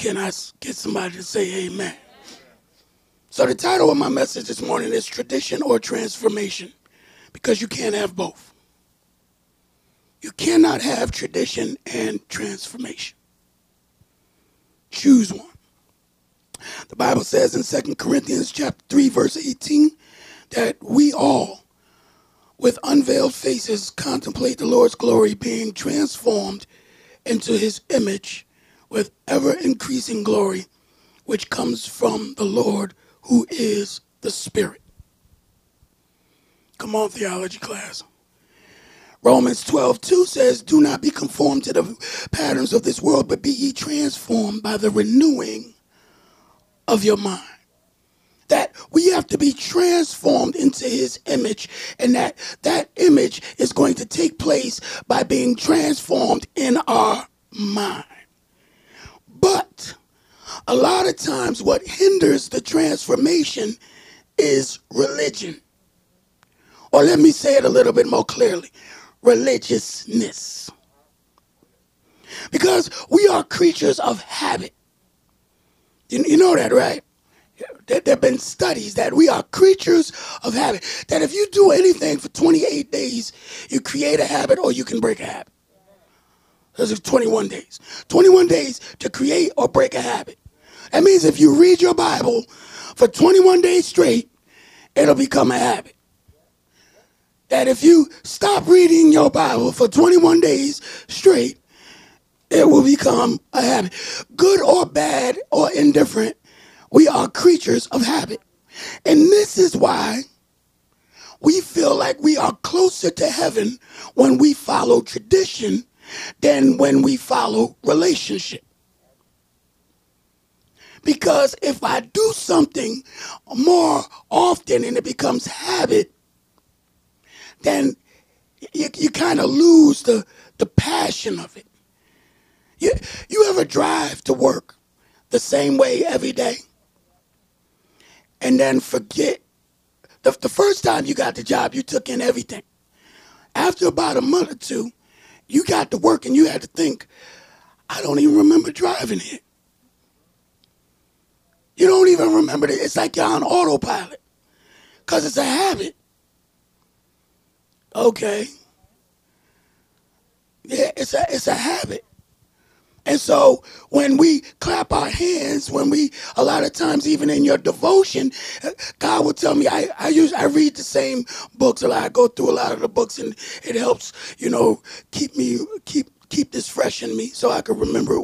Can I get somebody to say amen? So, the title of my message this morning is Tradition or Transformation, because you can't have both. You cannot have tradition and transformation. Choose one. The Bible says in 2 Corinthians chapter 3 verse 18 that we all with unveiled faces contemplate the Lord's glory being transformed into his image with ever increasing glory which comes from the Lord who is the Spirit. Come on theology class. Romans 12, 2 says, Do not be conformed to the patterns of this world, but be ye transformed by the renewing of your mind. That we have to be transformed into his image, and that that image is going to take place by being transformed in our mind. But a lot of times, what hinders the transformation is religion. Or let me say it a little bit more clearly religiousness. Because we are creatures of habit. You, you know that, right? There, there have been studies that we are creatures of habit. That if you do anything for 28 days, you create a habit or you can break a habit. Those are 21 days. 21 days to create or break a habit. That means if you read your Bible for 21 days straight, it'll become a habit that if you stop reading your Bible for 21 days straight, it will become a habit. Good or bad or indifferent, we are creatures of habit. And this is why we feel like we are closer to heaven when we follow tradition than when we follow relationship. Because if I do something more often and it becomes habit, then you, you kind of lose the, the passion of it. You, you ever drive to work the same way every day and then forget? The, the first time you got the job, you took in everything. After about a month or two, you got to work and you had to think, I don't even remember driving it. You don't even remember it. It's like you're on autopilot because it's a habit. Okay. Yeah, it's a it's a habit. And so when we clap our hands, when we a lot of times even in your devotion, God will tell me I, I use I read the same books a lot. I go through a lot of the books and it helps, you know, keep me keep keep this fresh in me so I can remember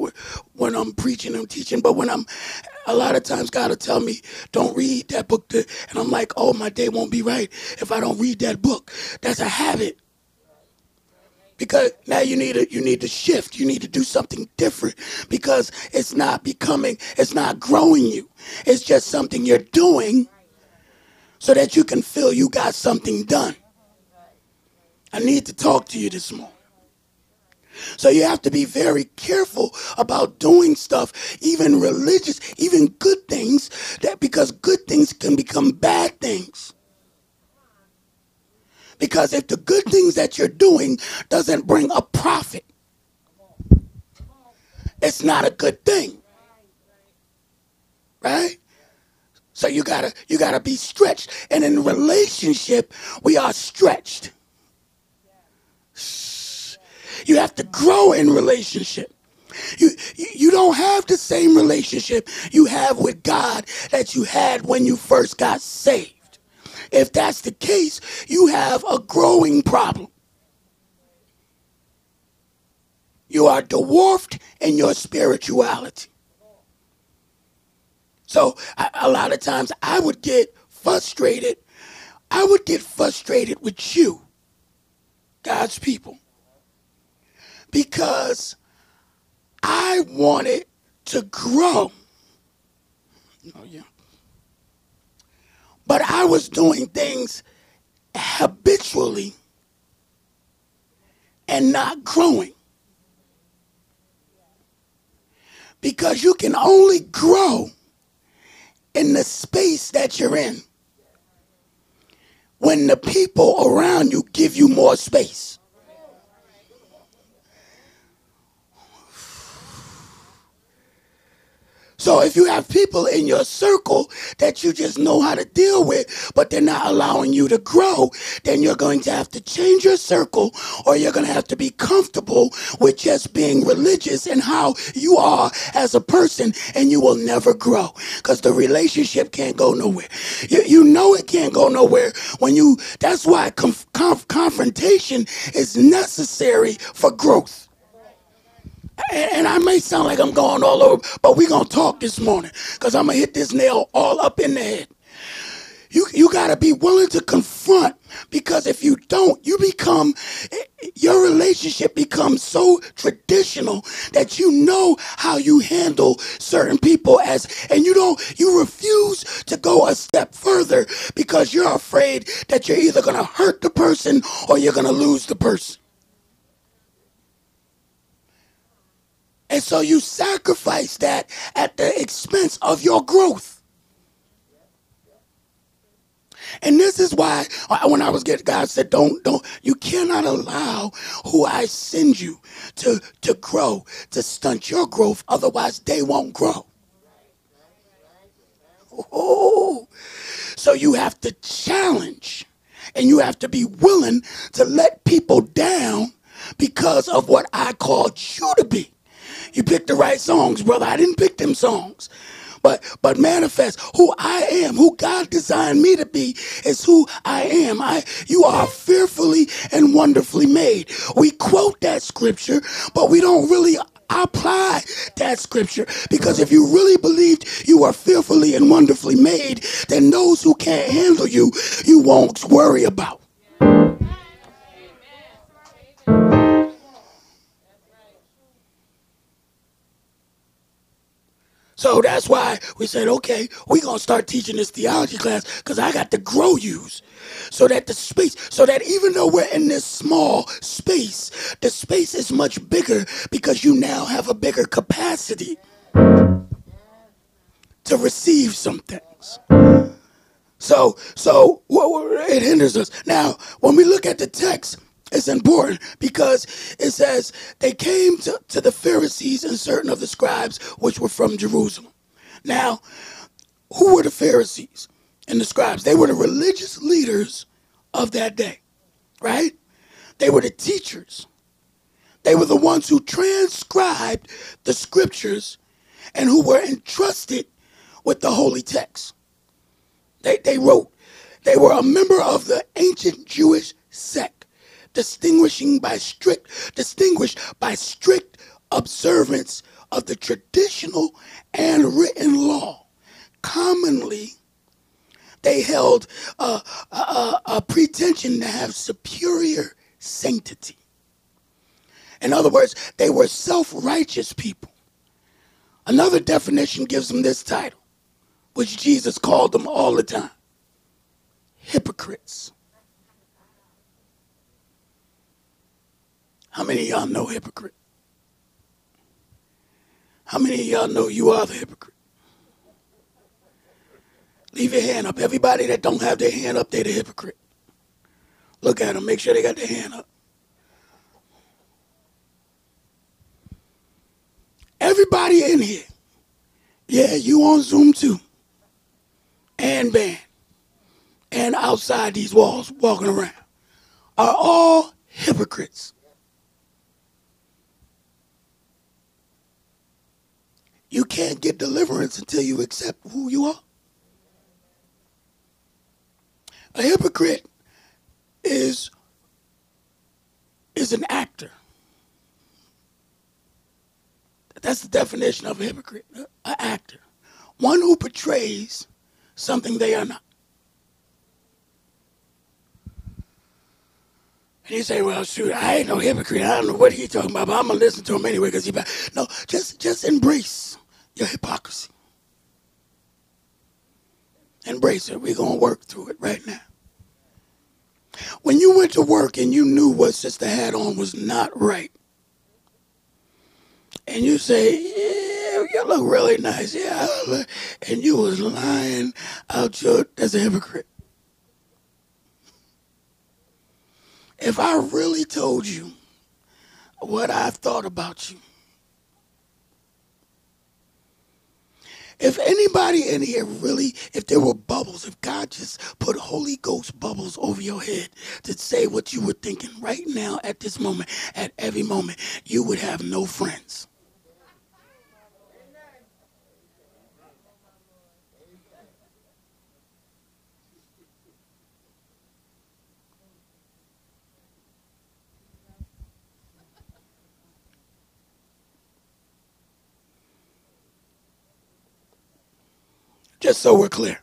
when I'm preaching and teaching. But when I'm, a lot of times God will tell me, don't read that book. And I'm like, oh, my day won't be right if I don't read that book. That's a habit. Because now you need to you need to shift. You need to do something different because it's not becoming, it's not growing you. It's just something you're doing so that you can feel you got something done. I need to talk to you this morning. So you have to be very careful about doing stuff, even religious, even good things, that because good things can become bad things. Because if the good things that you're doing doesn't bring a profit, it's not a good thing. Right? So you gotta you gotta be stretched. And in relationship, we are stretched. You have to grow in relationship. You, you don't have the same relationship you have with God that you had when you first got saved. If that's the case, you have a growing problem. You are dwarfed in your spirituality. So a, a lot of times I would get frustrated. I would get frustrated with you, God's people because I wanted to grow. Oh, yeah. But I was doing things habitually and not growing. Because you can only grow in the space that you're in when the people around you give you more space. So if you have people in your circle that you just know how to deal with, but they're not allowing you to grow, then you're going to have to change your circle or you're going to have to be comfortable with just being religious and how you are as a person and you will never grow because the relationship can't go nowhere. You, you know it can't go nowhere when you, that's why conf, conf, confrontation is necessary for growth. And, I may sound like I'm going all over, but we're going to talk this morning because I'm going to hit this nail all up in the head. You, you got to be willing to confront because if you don't, you become, your relationship becomes so traditional that you know how you handle certain people as, and you don't, you refuse to go a step further because you're afraid that you're either going to hurt the person or you're going to lose the person. And so you sacrifice that at the expense of your growth. And this is why uh, when I was getting, God said, don't, don't, you cannot allow who I send you to, to grow, to stunt your growth. Otherwise, they won't grow. Oh, so you have to challenge and you have to be willing to let people down because of what I called you to be. You picked the right songs, brother. I didn't pick them songs. But but manifest who I am, who God designed me to be is who I am. I you are fearfully and wonderfully made. We quote that scripture, but we don't really apply that scripture because if you really believed you are fearfully and wonderfully made, then those who can't handle you, you won't worry about. So that's why we said, okay, we're going to start teaching this theology class because I got to grow yous. So that the space, so that even though we're in this small space, the space is much bigger because you now have a bigger capacity to receive some things. So, so it hinders us. Now, when we look at the text, it's important because it says they came to, to the Pharisees and certain of the scribes which were from Jerusalem. Now, who were the Pharisees and the scribes? They were the religious leaders of that day, right? They were the teachers. They were the ones who transcribed the scriptures and who were entrusted with the holy text. They, they wrote, they were a member of the ancient Jewish sect distinguishing by strict distinguished by strict observance of the traditional and written law. Commonly, they held a, a, a pretension to have superior sanctity. In other words, they were self righteous people. Another definition gives them this title, which Jesus called them all the time hypocrites. How many of y'all know hypocrite? How many of y'all know you are the hypocrite? Leave your hand up. Everybody that don't have their hand up, they're the hypocrite. Look at them. Make sure they got their hand up. Everybody in here. Yeah, you on Zoom too. And band. And outside these walls, walking around. Are all hypocrites. You can't get deliverance until you accept who you are. A hypocrite is is an actor. That's the definition of a hypocrite, an actor. One who portrays something they are not. And you say, well, shoot, I ain't no hypocrite. I don't know what he's talking about, but I'm going to listen to him anyway because he. No, just, just embrace your hypocrisy. Embrace it. We're going to work through it right now. When you went to work and you knew what Sister had on was not right, and you say, yeah, you look really nice, yeah, and you was lying out your, as a hypocrite. If I really told you what I thought about you, if anybody in here really, if there were bubbles, if God just put Holy Ghost bubbles over your head to say what you were thinking right now at this moment, at every moment, you would have no friends. Just so we're clear.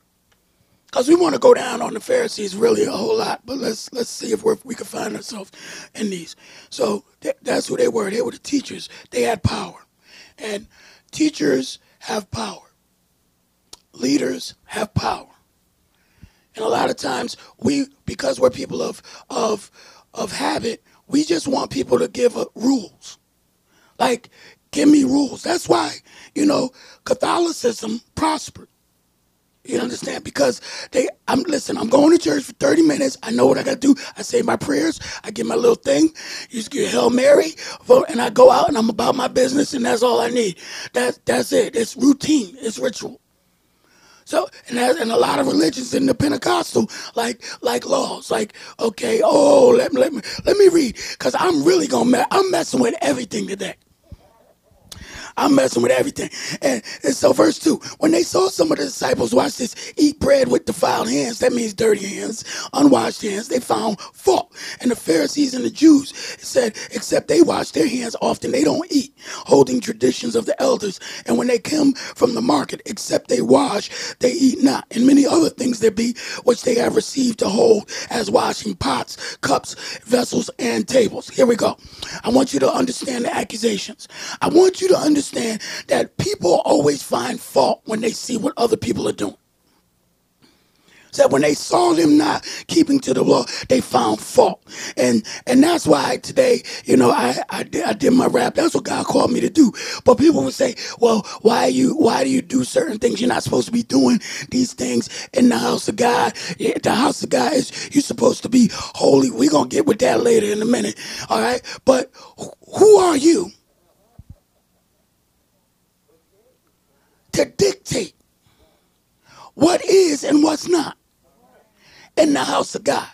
Because we want to go down on the Pharisees really a whole lot, but let's let's see if we we can find ourselves in these. So th- that's who they were. They were the teachers. They had power, and teachers have power. Leaders have power, and a lot of times we, because we're people of of of habit, we just want people to give up rules. Like, give me rules. That's why you know Catholicism prospered you understand? Because they, I'm listen. I'm going to church for 30 minutes. I know what I got to do. I say my prayers. I get my little thing. You just get Hail Mary, and I go out and I'm about my business, and that's all I need. That's that's it. It's routine. It's ritual. So and that, and a lot of religions in the Pentecostal like like laws like okay oh let me let me let me read because I'm really gonna me- I'm messing with everything today. I'm messing with everything. And, and so, verse 2 when they saw some of the disciples, watch this, eat bread with defiled hands, that means dirty hands, unwashed hands, they found fault. And the Pharisees and the Jews said, except they wash their hands often, they don't eat, holding traditions of the elders. And when they come from the market, except they wash, they eat not. And many other things there be which they have received to hold as washing pots, cups, vessels, and tables. Here we go. I want you to understand the accusations. I want you to understand understand that people always find fault when they see what other people are doing. Said when they saw them not keeping to the law, they found fault, and and that's why today, you know, I I did, I did my rap. That's what God called me to do. But people would say, well, why you why do you do certain things? You're not supposed to be doing these things in the house of God. The house of God is you're supposed to be holy. We're gonna get with that later in a minute. All right, but who are you? To dictate what is and what's not in the house of God.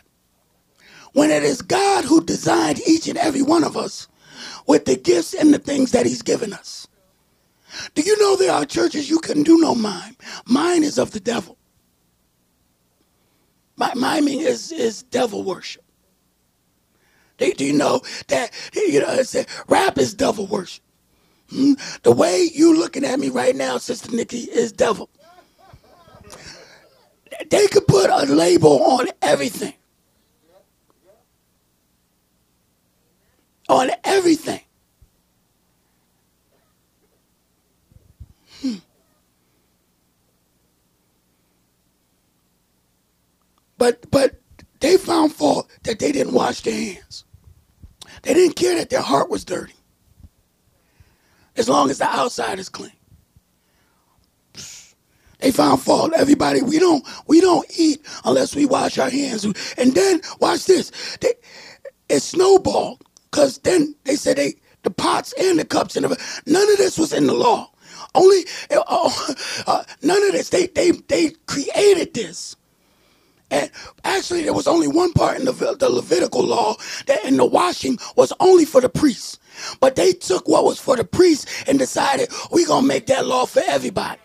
When it is God who designed each and every one of us with the gifts and the things that He's given us. Do you know there are churches you can do no mime? Mine is of the devil. Miming is, is devil worship. Do, you know that you know it's rap is devil worship? Hmm? The way you looking at me right now, Sister Nikki, is devil. They could put a label on everything. On everything. Hmm. But but they found fault that they didn't wash their hands. They didn't care that their heart was dirty as long as the outside is clean. They found fault. Everybody, we don't we don't eat unless we wash our hands. And then watch this. They, it snowballed because then they said they the pots and the cups and the, none of this was in the law. Only uh, uh, uh, none of this. They they they created this. And actually, there was only one part in the, the Levitical law that in the washing was only for the priests. But they took what was for the priests and decided we're going to make that law for everybody.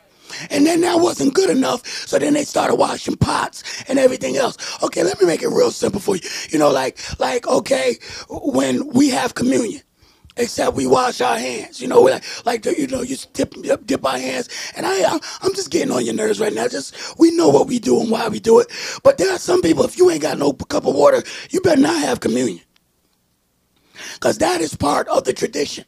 And then that wasn't good enough. So then they started washing pots and everything else. Okay, let me make it real simple for you. You know, like, like, okay, when we have communion, except we wash our hands. You know, like, like you know, you dip, dip, dip our hands. And I, I'm just getting on your nerves right now. Just we know what we do and why we do it. But there are some people. If you ain't got no cup of water, you better not have communion because that is part of the tradition.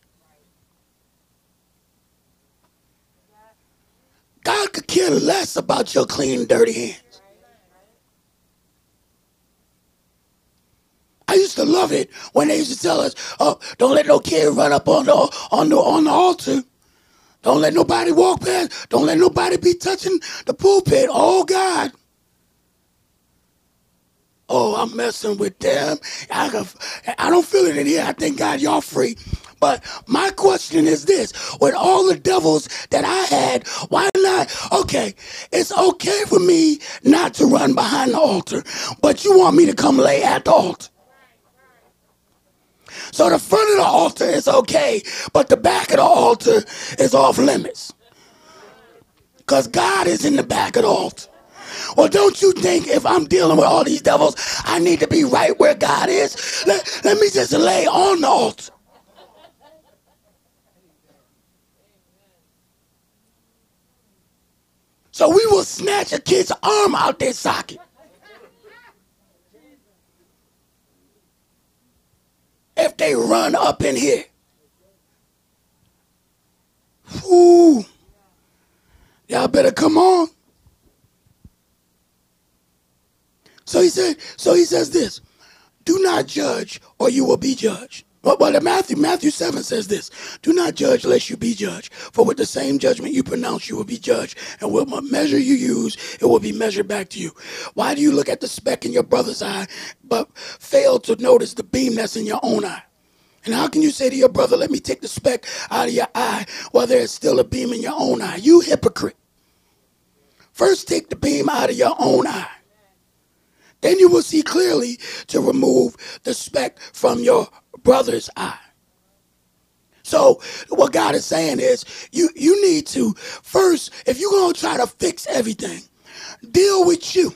God could care less about your clean, dirty hands. I used to love it when they used to tell us, "Oh, don't let no kid run up on the on the on the altar. Don't let nobody walk past. Don't let nobody be touching the pulpit. Oh God." Oh, I'm messing with them. I, can, I don't feel it in here. I thank God y'all free. But my question is this with all the devils that I had, why not? Okay, it's okay for me not to run behind the altar, but you want me to come lay at the altar. So the front of the altar is okay, but the back of the altar is off limits. Because God is in the back of the altar. Well, don't you think if I'm dealing with all these devils, I need to be right where God is? Let, let me just lay on the altar. So we will snatch a kid's arm out their socket. If they run up in here. Ooh. Y'all better come on. So he said, so he says this, do not judge or you will be judged. Well, well, Matthew, Matthew 7 says this, do not judge lest you be judged. For with the same judgment you pronounce, you will be judged. And with what measure you use, it will be measured back to you. Why do you look at the speck in your brother's eye, but fail to notice the beam that's in your own eye? And how can you say to your brother, let me take the speck out of your eye while there's still a beam in your own eye? You hypocrite. First take the beam out of your own eye. Then you will see clearly to remove the speck from your brother's eye. So what God is saying is you you need to first, if you're gonna try to fix everything, deal with you.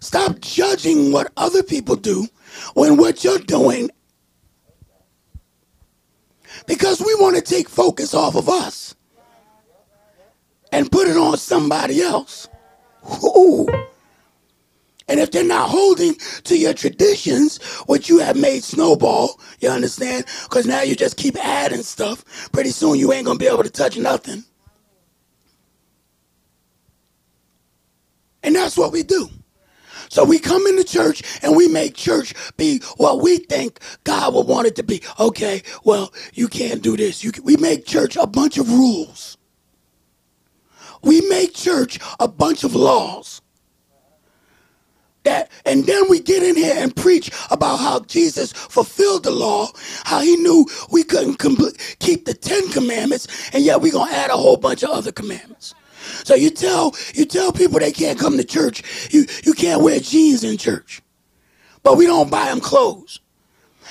Stop judging what other people do when what you're doing because we want to take focus off of us and put it on somebody else. Ooh. And if they're not holding to your traditions, what you have made snowball, you understand? Because now you just keep adding stuff. Pretty soon you ain't going to be able to touch nothing. And that's what we do. So we come into church and we make church be what we think God would want it to be. Okay, well, you can't do this. Can, we make church a bunch of rules. We make church a bunch of laws. That, and then we get in here and preach about how Jesus fulfilled the law, how he knew we couldn't keep the Ten Commandments, and yet we're gonna add a whole bunch of other commandments. So you tell you tell people they can't come to church. You you can't wear jeans in church, but we don't buy them clothes.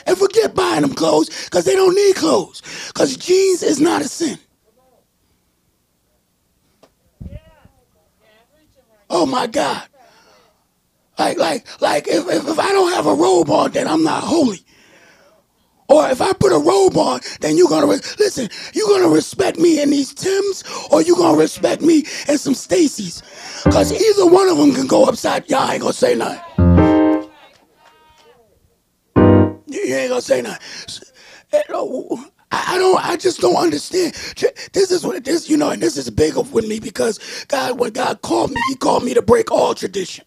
And forget buying them clothes because they don't need clothes because jeans is not a sin. Oh my God. Like, like, like, if, if, if I don't have a robe on, then I'm not holy. Or if I put a robe on, then you're gonna re- listen. You're gonna respect me in these Tims, or you're gonna respect me in some Stacy's, cause either one of them can go upside. Y'all ain't gonna say nothing. You ain't gonna say nothing. Eh, I don't. I just don't understand. This is what this, you know, and this is big with me because God, when God called me, He called me to break all tradition.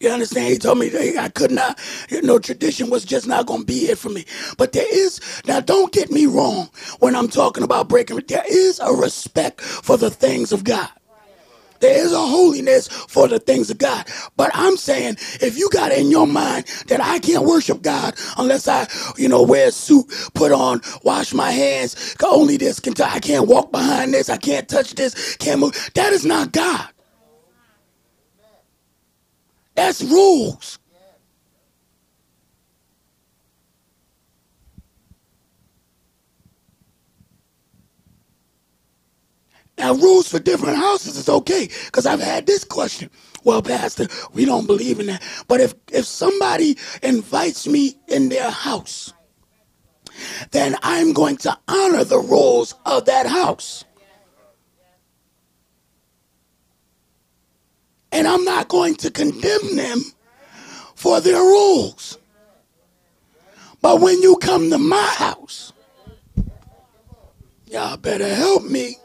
You understand? He told me that I could not, you know, tradition was just not going to be it for me. But there is, now don't get me wrong when I'm talking about breaking, there is a respect for the things of God. There is a holiness for the things of God. But I'm saying, if you got in your mind that I can't worship God unless I, you know, wear a suit, put on, wash my hands, only this can, t- I can't walk behind this, I can't touch this, can't move. That is not God. That's rules. Now, rules for different houses is okay, because I've had this question. Well, Pastor, we don't believe in that. But if, if somebody invites me in their house, then I'm going to honor the rules of that house. And I'm not going to condemn them for their rules. But when you come to my house, y'all better help me.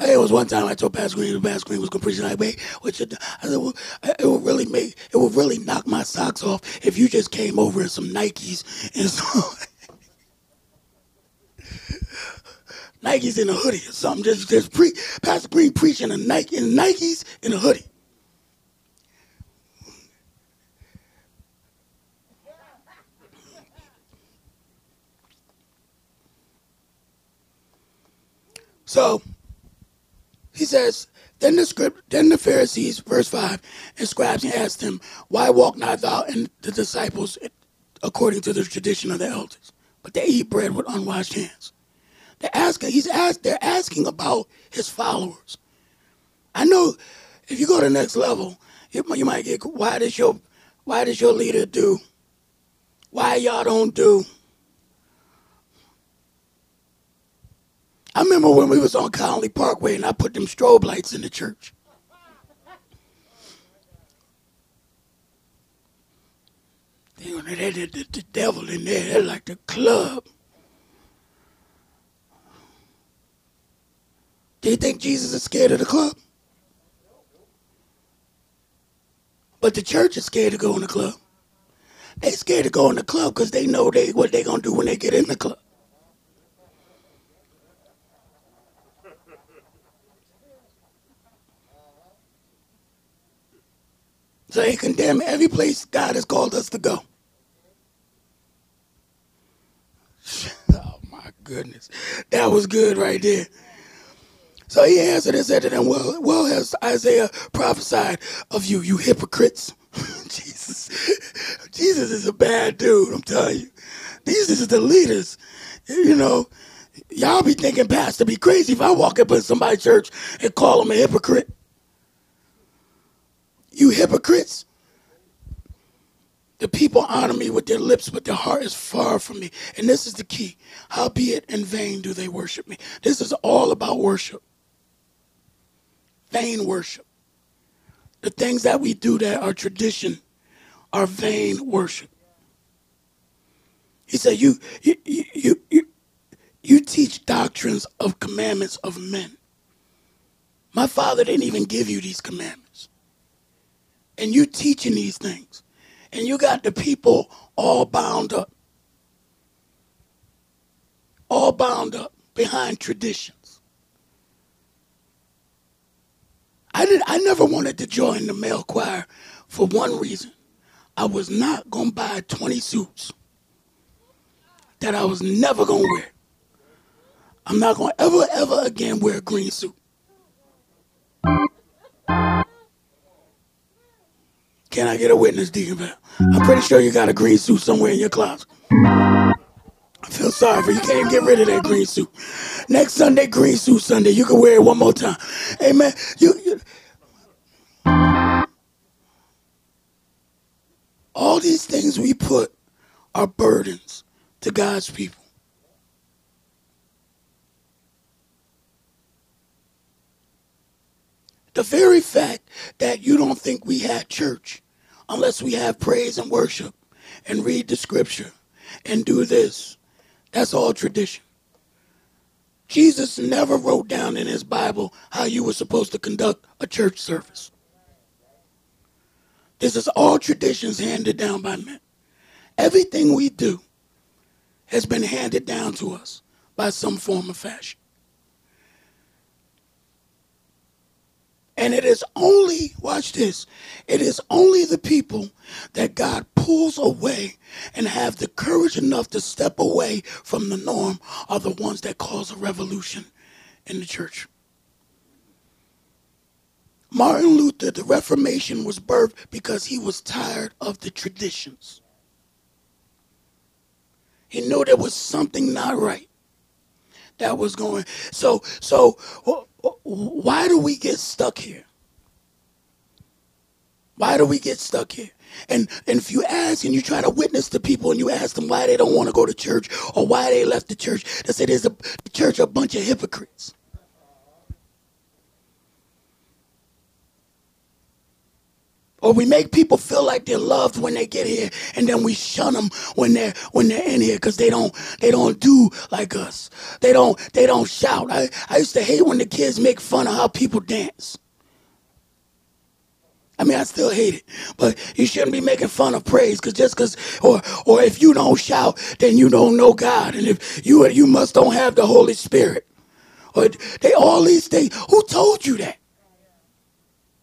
It was one time I told Pastor Green, Pastor Green was going to preach like, wait, what you do? I said, well, it would really make, it would really knock my socks off if you just came over in some Nikes and some, Nikes in a hoodie or something. Just, just pre, Pastor Green preaching in, Nike, in Nikes in a hoodie. So he says, then the script, then the Pharisees, verse five, and scribes asked him, Why walk not thou and the disciples according to the tradition of the elders? But they eat bread with unwashed hands. They're asking, he's asked, they're asking about his followers. I know if you go to the next level, you, might get, why does your, why does your leader do? Why y'all don't do? I remember when we was on Conley Parkway and I put them strobe lights in the church. They, they, they, the, the devil in there, they're like the club. Do you think Jesus is scared of the club? But the church is scared to go in the club. They scared to go in the club because they know they what they gonna do when they get in the club. So they condemn every place God has called us to go. Oh my goodness. That was good right there. So he answered and said to them, Well, well has Isaiah prophesied of you, you hypocrites. Jesus. Jesus is a bad dude, I'm telling you. These is the leaders. You know, y'all be thinking pastor be crazy if I walk up in somebody's church and call them a hypocrite. You hypocrites. The people honor me with their lips, but their heart is far from me. And this is the key. Howbeit in vain do they worship me. This is all about worship. Vain worship. The things that we do that are tradition are vain worship. He said, You you you you, you teach doctrines of commandments of men. My father didn't even give you these commandments. And you teaching these things and you got the people all bound up. All bound up behind traditions. I did I never wanted to join the male choir for one reason. I was not gonna buy 20 suits that I was never gonna wear. I'm not gonna ever, ever again wear a green suit. Can I get a witness, Deacon Val? I'm pretty sure you got a green suit somewhere in your closet. I feel sorry for you. Can't get rid of that green suit. Next Sunday, green suit Sunday. You can wear it one more time. Amen. You, you all these things we put are burdens to God's people. The very fact that you don't think we had church unless we have praise and worship and read the scripture and do this. That's all tradition. Jesus never wrote down in his Bible how you were supposed to conduct a church service. This is all traditions handed down by men. Everything we do has been handed down to us by some form of fashion. And it is only, watch this, it is only the people that God pulls away and have the courage enough to step away from the norm are the ones that cause a revolution in the church. Martin Luther, the Reformation was birthed because he was tired of the traditions. He knew there was something not right that was going. So, so why do we get stuck here? Why do we get stuck here? And, and if you ask and you try to witness to people and you ask them why they don't want to go to church or why they left the church, they say there's a the church a bunch of hypocrites. Or we make people feel like they're loved when they get here, and then we shun them when they're when they're in here because they don't they don't do like us. They don't they don't shout. I, I used to hate when the kids make fun of how people dance. I mean, I still hate it, but you shouldn't be making fun of praise because just because, or or if you don't shout, then you don't know God, and if you you must don't have the Holy Spirit, or they all these things. Who told you that?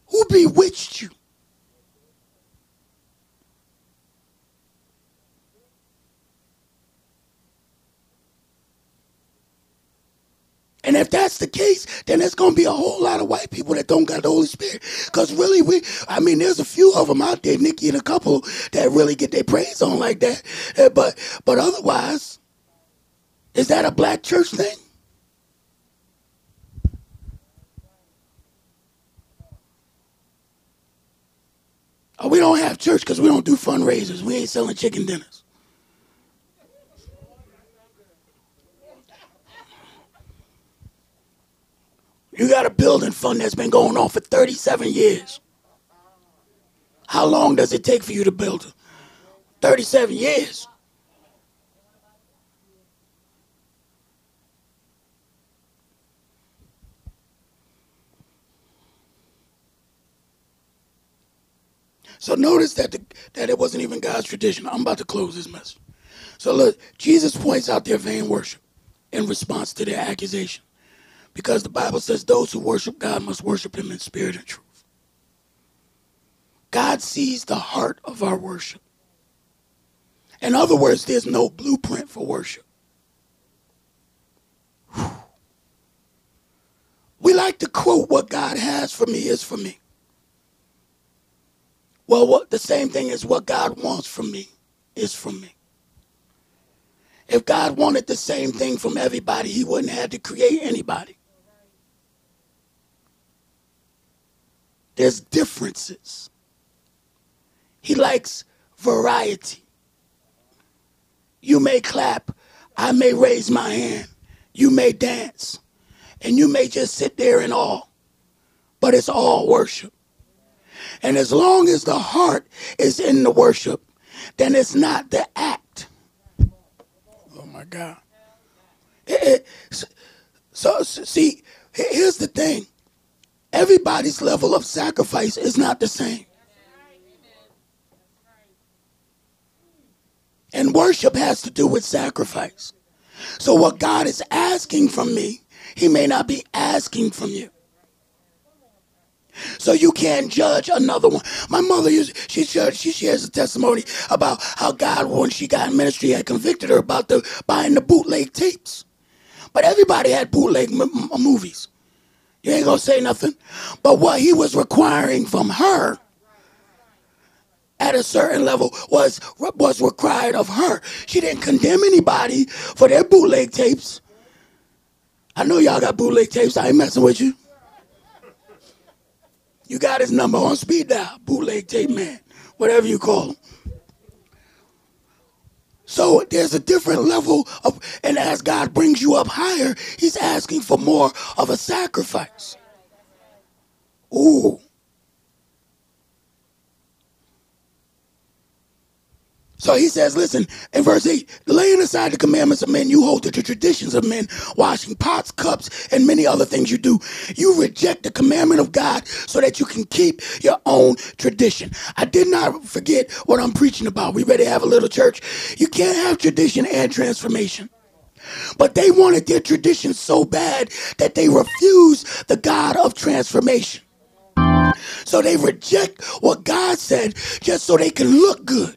Who bewitched you? And if that's the case, then there's going to be a whole lot of white people that don't got the Holy Spirit. Because really, we, I mean, there's a few of them out there, Nikki and a couple, that really get their praise on like that. Uh, but, but otherwise, is that a black church thing? Oh, we don't have church because we don't do fundraisers. We ain't selling chicken dinners. You got a building fund that's been going on for 37 years. How long does it take for you to build it? 37 years. So notice that the, that it wasn't even God's tradition. I'm about to close this message. So look, Jesus points out their vain worship in response to their accusation. Because the Bible says those who worship God must worship him in spirit and truth. God sees the heart of our worship. In other words, there's no blueprint for worship. Whew. We like to quote what God has for me is for me. Well, what the same thing is what God wants from me is from me. If God wanted the same thing from everybody, he wouldn't have to create anybody. There's differences. He likes variety. You may clap, I may raise my hand, you may dance, and you may just sit there in awe, but it's all worship. And as long as the heart is in the worship, then it's not the act. Oh my God. It, it, so, see, here's the thing everybody's level of sacrifice is not the same. And worship has to do with sacrifice. So, what God is asking from me, He may not be asking from you. So you can't judge another one. My mother used she she shares a testimony about how God, when she got in ministry, had convicted her about the buying the bootleg tapes. But everybody had bootleg m- movies. You ain't gonna say nothing. But what he was requiring from her at a certain level was was required of her. She didn't condemn anybody for their bootleg tapes. I know y'all got bootleg tapes. I ain't messing with you. You got his number on speed dial, bootleg tape man, whatever you call him. So there's a different level of, and as God brings you up higher, He's asking for more of a sacrifice. Ooh. So he says, listen, in verse 8, laying aside the commandments of men, you hold to the traditions of men, washing pots, cups, and many other things you do. You reject the commandment of God so that you can keep your own tradition. I did not forget what I'm preaching about. We ready to have a little church. You can't have tradition and transformation. But they wanted their tradition so bad that they refused the God of transformation. So they reject what God said just so they can look good.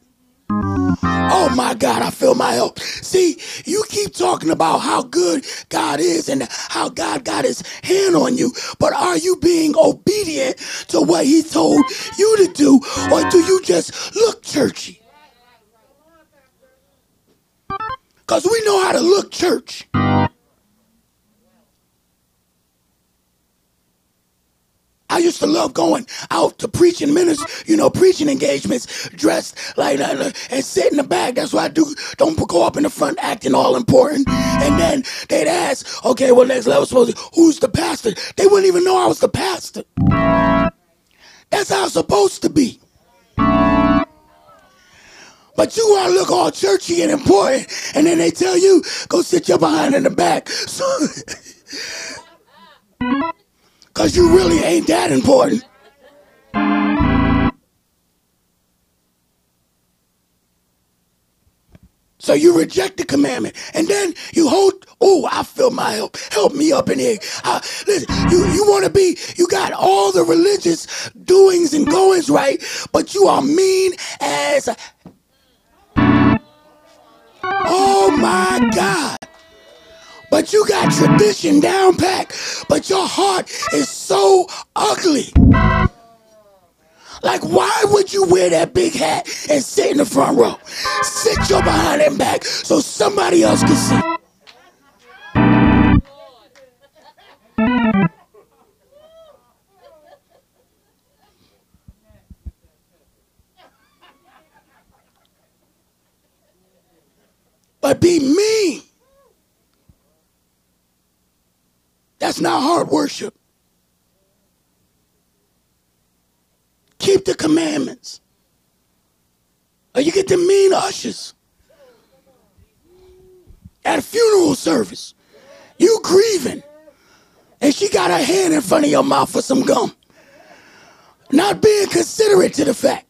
Oh my God, I feel my help. See, you keep talking about how good God is and how God got his hand on you, but are you being obedient to what he told you to do, or do you just look churchy? Because we know how to look church. I used to love going out to preaching ministry, you know, preaching engagements, dressed like that, and sit in the back. That's what I do. Don't go up in the front acting all important. And then they'd ask, okay, well, next level supposed to, who's the pastor? They wouldn't even know I was the pastor. That's how it's supposed to be. But you want to look all churchy and important, and then they tell you, go sit your behind in the back. So Because you really ain't that important. So you reject the commandment, and then you hold. Oh, I feel my help. Help me up in here. Uh, listen, you you want to be. You got all the religious doings and goings right, but you are mean as. Oh my God! But you got tradition down pat, but your heart is so ugly. Like, why would you wear that big hat and sit in the front row? Sit your behind and back so somebody else can see. But be mean. That's not hard worship. Keep the commandments. Or you get the mean ushers at a funeral service. You grieving. And she got her hand in front of your mouth for some gum. Not being considerate to the fact.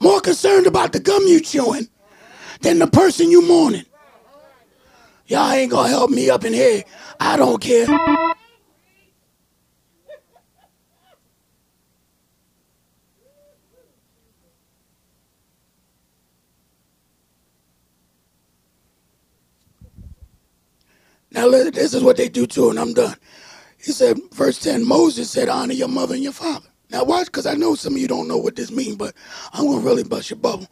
More concerned about the gum you chewing than the person you mourning. Y'all ain't gonna help me up in here. I don't care. Now, this is what they do too, and I'm done. He said, verse 10 Moses said, Honor your mother and your father. Now, watch, because I know some of you don't know what this means, but I'm going to really bust your bubble.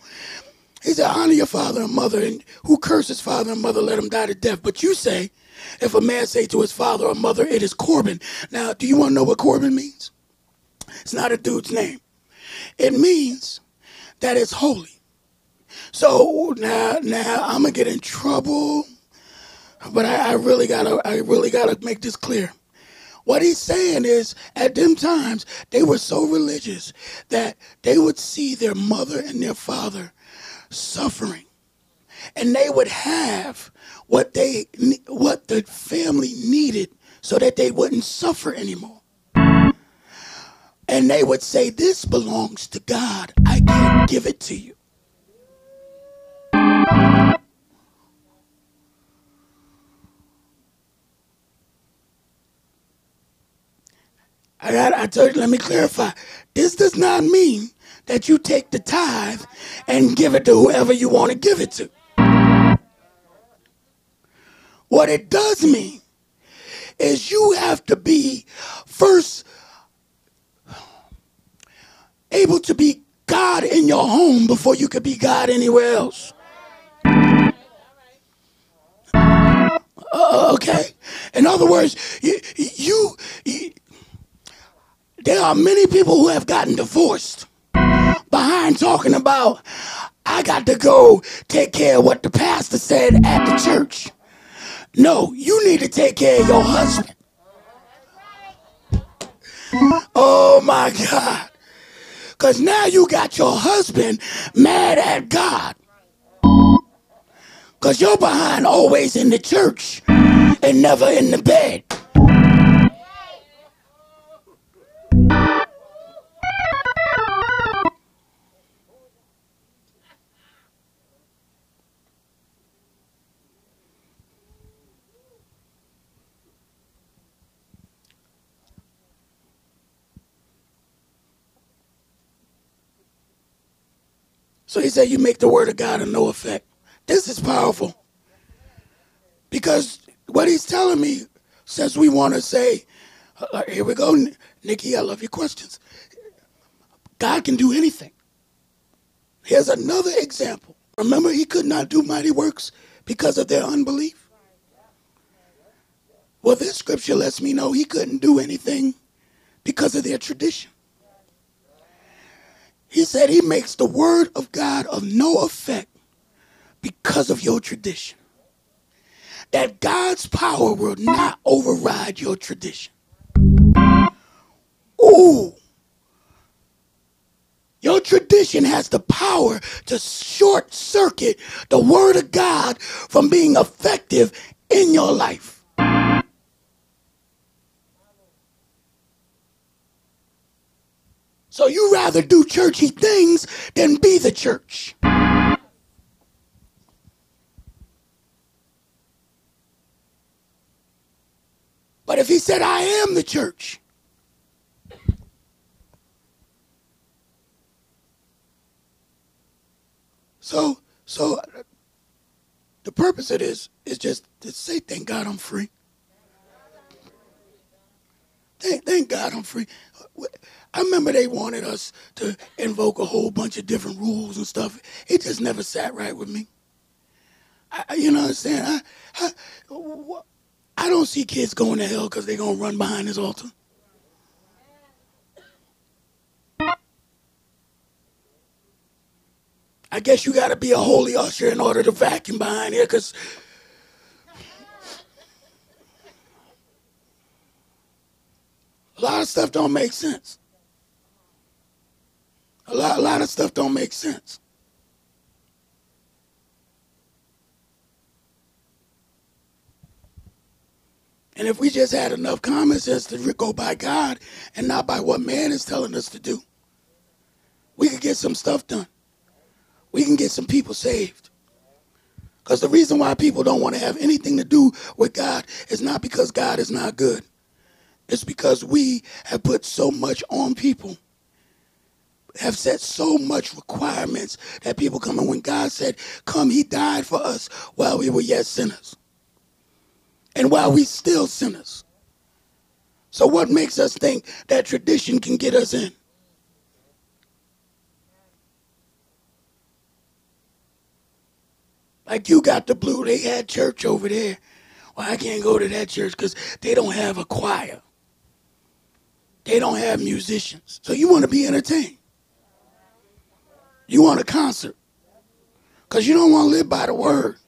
He said, Honor your father and mother, and who curses father and mother, let him die to death. But you say, if a man say to his father or mother, it is Corban. Now, do you want to know what Corban means? It's not a dude's name. It means that it's holy. So now, now I'm gonna get in trouble but I, I really gotta, I really gotta make this clear. What he's saying is, at them times, they were so religious that they would see their mother and their father suffering, and they would have what they, what the family needed, so that they wouldn't suffer anymore. And they would say, "This belongs to God. I can't give it to you." I got I told you, let me clarify. This does not mean that you take the tithe and give it to whoever you want to give it to. What it does mean is you have to be first able to be God in your home before you could be God anywhere else. Uh, okay. In other words, you, you, you there are many people who have gotten divorced behind talking about, I got to go take care of what the pastor said at the church. No, you need to take care of your husband. Oh my God. Because now you got your husband mad at God. Because you're behind always in the church and never in the bed. He said, You make the word of God of no effect. This is powerful. Because what he's telling me says we want to say, uh, here we go, Nikki, I love your questions. God can do anything. Here's another example. Remember, he could not do mighty works because of their unbelief. Well, this scripture lets me know he couldn't do anything because of their tradition. He said he makes the word of God of no effect because of your tradition. That God's power will not override your tradition. Ooh. Your tradition has the power to short circuit the word of God from being effective in your life. So you rather do churchy things than be the church. But if he said, I am the church, so, so The purpose of this is just to say, thank God I'm free. Thank, thank God I'm free. I remember they wanted us to invoke a whole bunch of different rules and stuff. It just never sat right with me. I, you know what I'm saying? I, I, I don't see kids going to hell because they're going to run behind this altar. I guess you got to be a holy usher in order to vacuum behind here because a lot of stuff don't make sense. A lot, a lot of stuff don't make sense. And if we just had enough common sense to go by God and not by what man is telling us to do, we could get some stuff done. We can get some people saved. Because the reason why people don't want to have anything to do with God is not because God is not good. It's because we have put so much on people, have set so much requirements that people come. And when God said, Come, He died for us while we were yet sinners and while we still sinners. So what makes us think that tradition can get us in? Like you got the blue, they had church over there. Well, I can't go to that church because they don't have a choir. They don't have musicians. So you want to be entertained. You want a concert. Because you don't want to live by the word.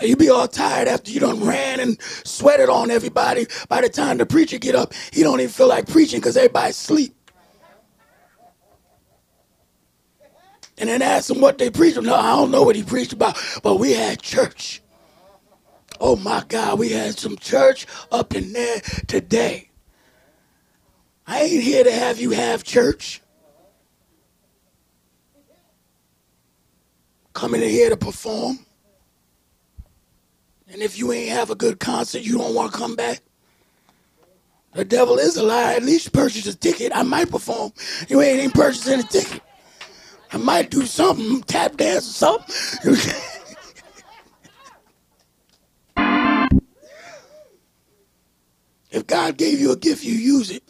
You be all tired after you done ran and sweated on everybody. By the time the preacher get up, he don't even feel like preaching because everybody's asleep. And then ask him what they preached. No, I don't know what he preached about, but we had church. Oh my God, we had some church up in there today. I ain't here to have you have church. Coming in here to perform. And if you ain't have a good concert, you don't want to come back. The devil is a lie. At least purchase a ticket. I might perform. You ain't even purchasing a ticket. I might do something, tap dance or something. if God gave you a gift, you use it.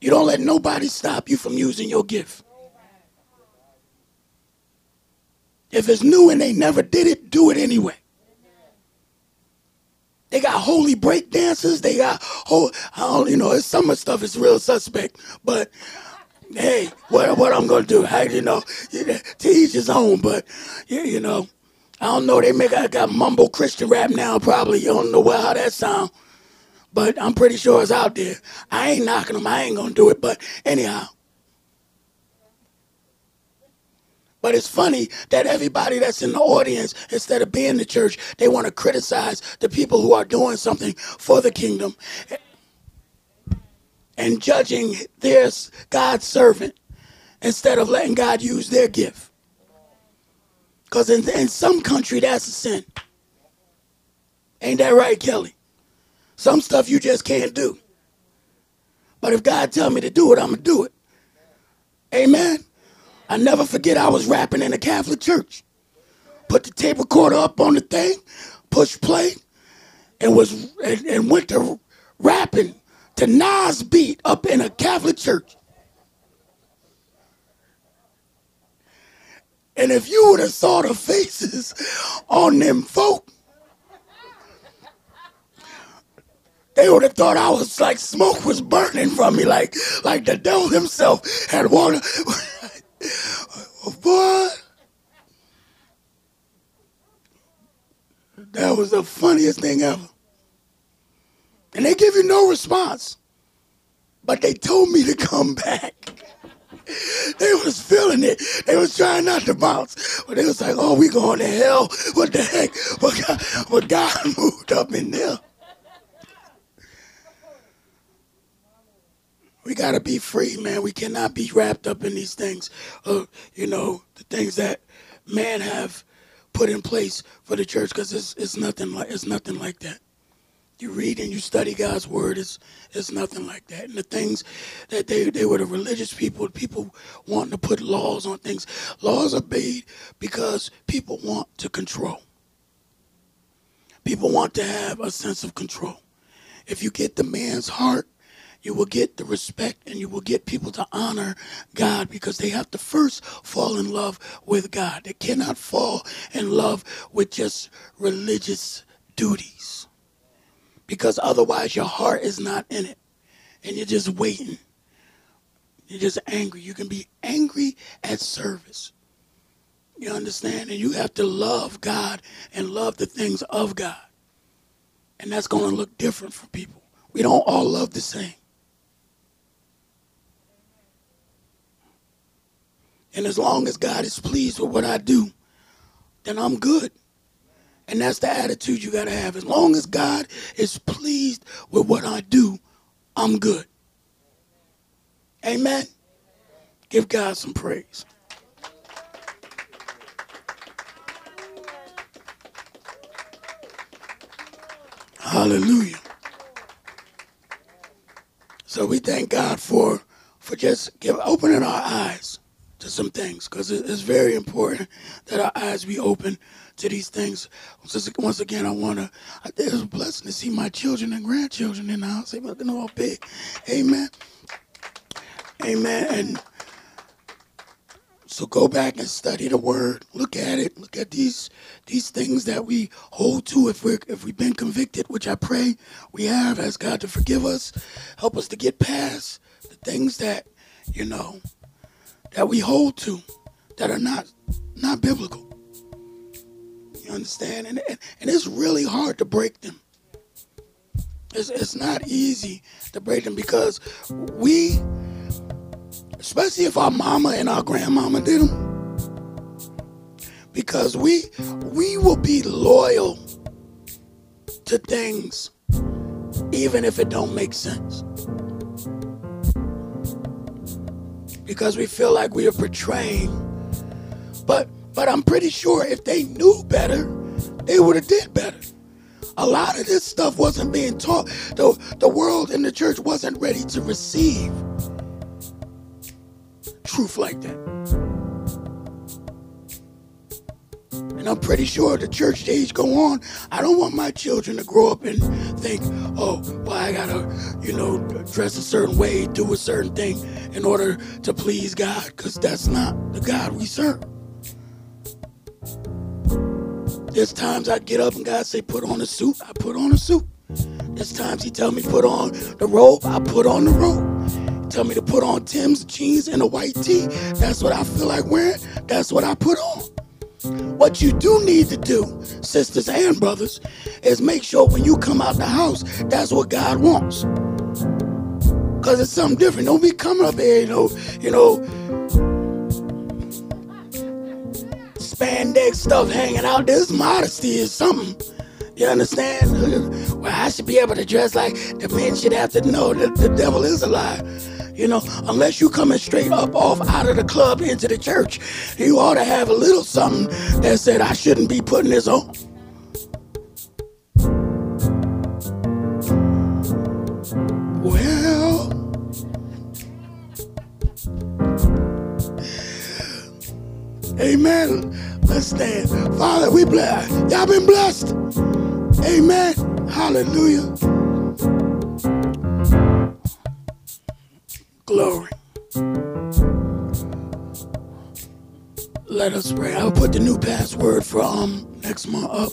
You don't let nobody stop you from using your gift. If it's new and they never did it, do it anyway. They got holy break dancers. They got whole, I don't, you know, some of stuff is real suspect. But hey, what what I'm gonna do? I, you know, to each his own. But yeah, you know, I don't know. They make I got mumble Christian rap now. Probably you don't know how that sound. But I'm pretty sure it's out there. I ain't knocking them. I ain't gonna do it. But anyhow. But it's funny that everybody that's in the audience, instead of being the church, they want to criticize the people who are doing something for the kingdom and judging their God's servant instead of letting God use their gift. Because in, in some country, that's a sin. Ain't that right, Kelly? Some stuff you just can't do. But if God tell me to do it, I'm going to do it. Amen. I never forget I was rapping in a Catholic church. Put the tape recorder up on the thing, push play, and was and, and went to rapping to Nas beat up in a Catholic church. And if you would have saw the faces on them folk, they would have thought I was like smoke was burning from me, like like the devil himself had water. Boy, that was the funniest thing ever. And they give you no response. But they told me to come back. They was feeling it. They was trying not to bounce. But they was like, oh, we going to hell. What the heck? But God, God moved up in there. We got to be free, man. We cannot be wrapped up in these things. You know, the things that man have put in place for the church because it's, it's nothing like it's nothing like that. You read and you study God's word, it's, it's nothing like that. And the things that they, they were the religious people, people wanting to put laws on things. Laws are made because people want to control. People want to have a sense of control. If you get the man's heart, you will get the respect and you will get people to honor God because they have to first fall in love with God. They cannot fall in love with just religious duties because otherwise your heart is not in it and you're just waiting. You're just angry. You can be angry at service. You understand? And you have to love God and love the things of God. And that's going to look different for people. We don't all love the same. And as long as God is pleased with what I do, then I'm good. And that's the attitude you got to have. As long as God is pleased with what I do, I'm good. Amen. Give God some praise. Hallelujah. So we thank God for for just give, opening our eyes to some things because it's very important that our eyes be open to these things. Once again, I want to, it's a blessing to see my children and grandchildren in the house. They're looking all big. Amen. Amen. And so go back and study the word. Look at it. Look at these these things that we hold to if we're if we've been convicted, which I pray we have. Ask God to forgive us. Help us to get past the things that, you know, that we hold to that are not not biblical. You understand? And, and, and it's really hard to break them. It's, it's not easy to break them because we, especially if our mama and our grandmama did them, because we we will be loyal to things even if it don't make sense. Because we feel like we are portraying. But but I'm pretty sure if they knew better, they would have did better. A lot of this stuff wasn't being taught. The, the world and the church wasn't ready to receive truth like that. And I'm pretty sure the church days go on. I don't want my children to grow up and think, oh, well, I gotta, you know, dress a certain way, do a certain thing in order to please God, because that's not the God we serve. There's times I get up and God say, put on a suit, I put on a suit. There's times he tell me put on the robe, I put on the robe. Tell me to put on Timbs jeans and a white tee. That's what I feel like wearing. That's what I put on. What you do need to do, sisters and brothers, is make sure when you come out the house, that's what God wants. Cause it's something different. Don't be coming up here, you know, you know, spandex stuff hanging out. This modesty is something. You understand? Well, I should be able to dress like the men should have to know that the devil is alive. You know, unless you coming straight up off out of the club into the church, you ought to have a little something that said, I shouldn't be putting this on. Well, amen. Let's stand. Father, we bless. Y'all been blessed. Amen. Hallelujah. Glory. Let us pray. I'll put the new password for um next month up.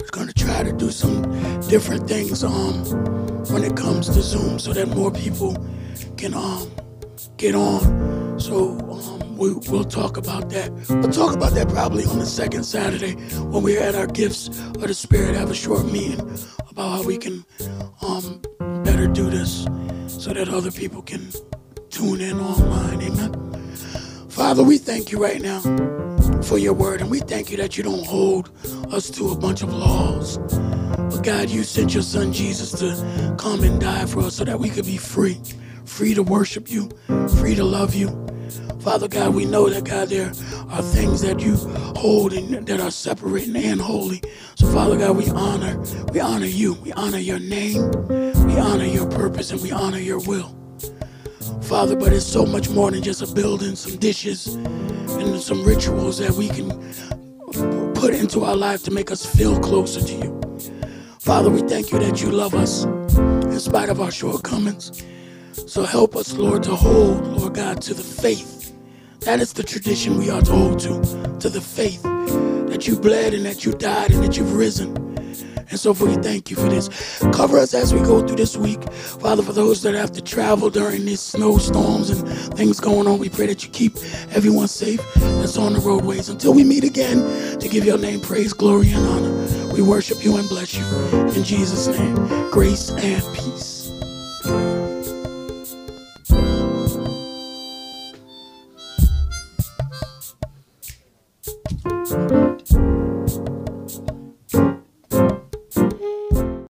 We're gonna try to do some different things um when it comes to Zoom so that more people can um get on. So um we, we'll talk about that. We'll talk about that probably on the second Saturday when we're at our gifts of the Spirit. Have a short meeting about how we can um better do this so that other people can tune in online. Amen. Father, we thank you right now for your word, and we thank you that you don't hold us to a bunch of laws. But God, you sent your son Jesus to come and die for us so that we could be free, free to worship you, free to love you, Father God, we know that, God, there are things that you hold and that are separating and holy. So, Father God, we honor, we honor you. We honor your name. We honor your purpose and we honor your will. Father, but it's so much more than just a building, some dishes, and some rituals that we can put into our life to make us feel closer to you. Father, we thank you that you love us in spite of our shortcomings. So help us, Lord, to hold, Lord God, to the faith. That is the tradition we are to hold to, to the faith that you bled and that you died and that you've risen. And so we thank you for this. Cover us as we go through this week. Father, for those that have to travel during these snowstorms and things going on, we pray that you keep everyone safe that's on the roadways. Until we meet again to give your name praise, glory, and honor. We worship you and bless you. In Jesus' name, grace and peace.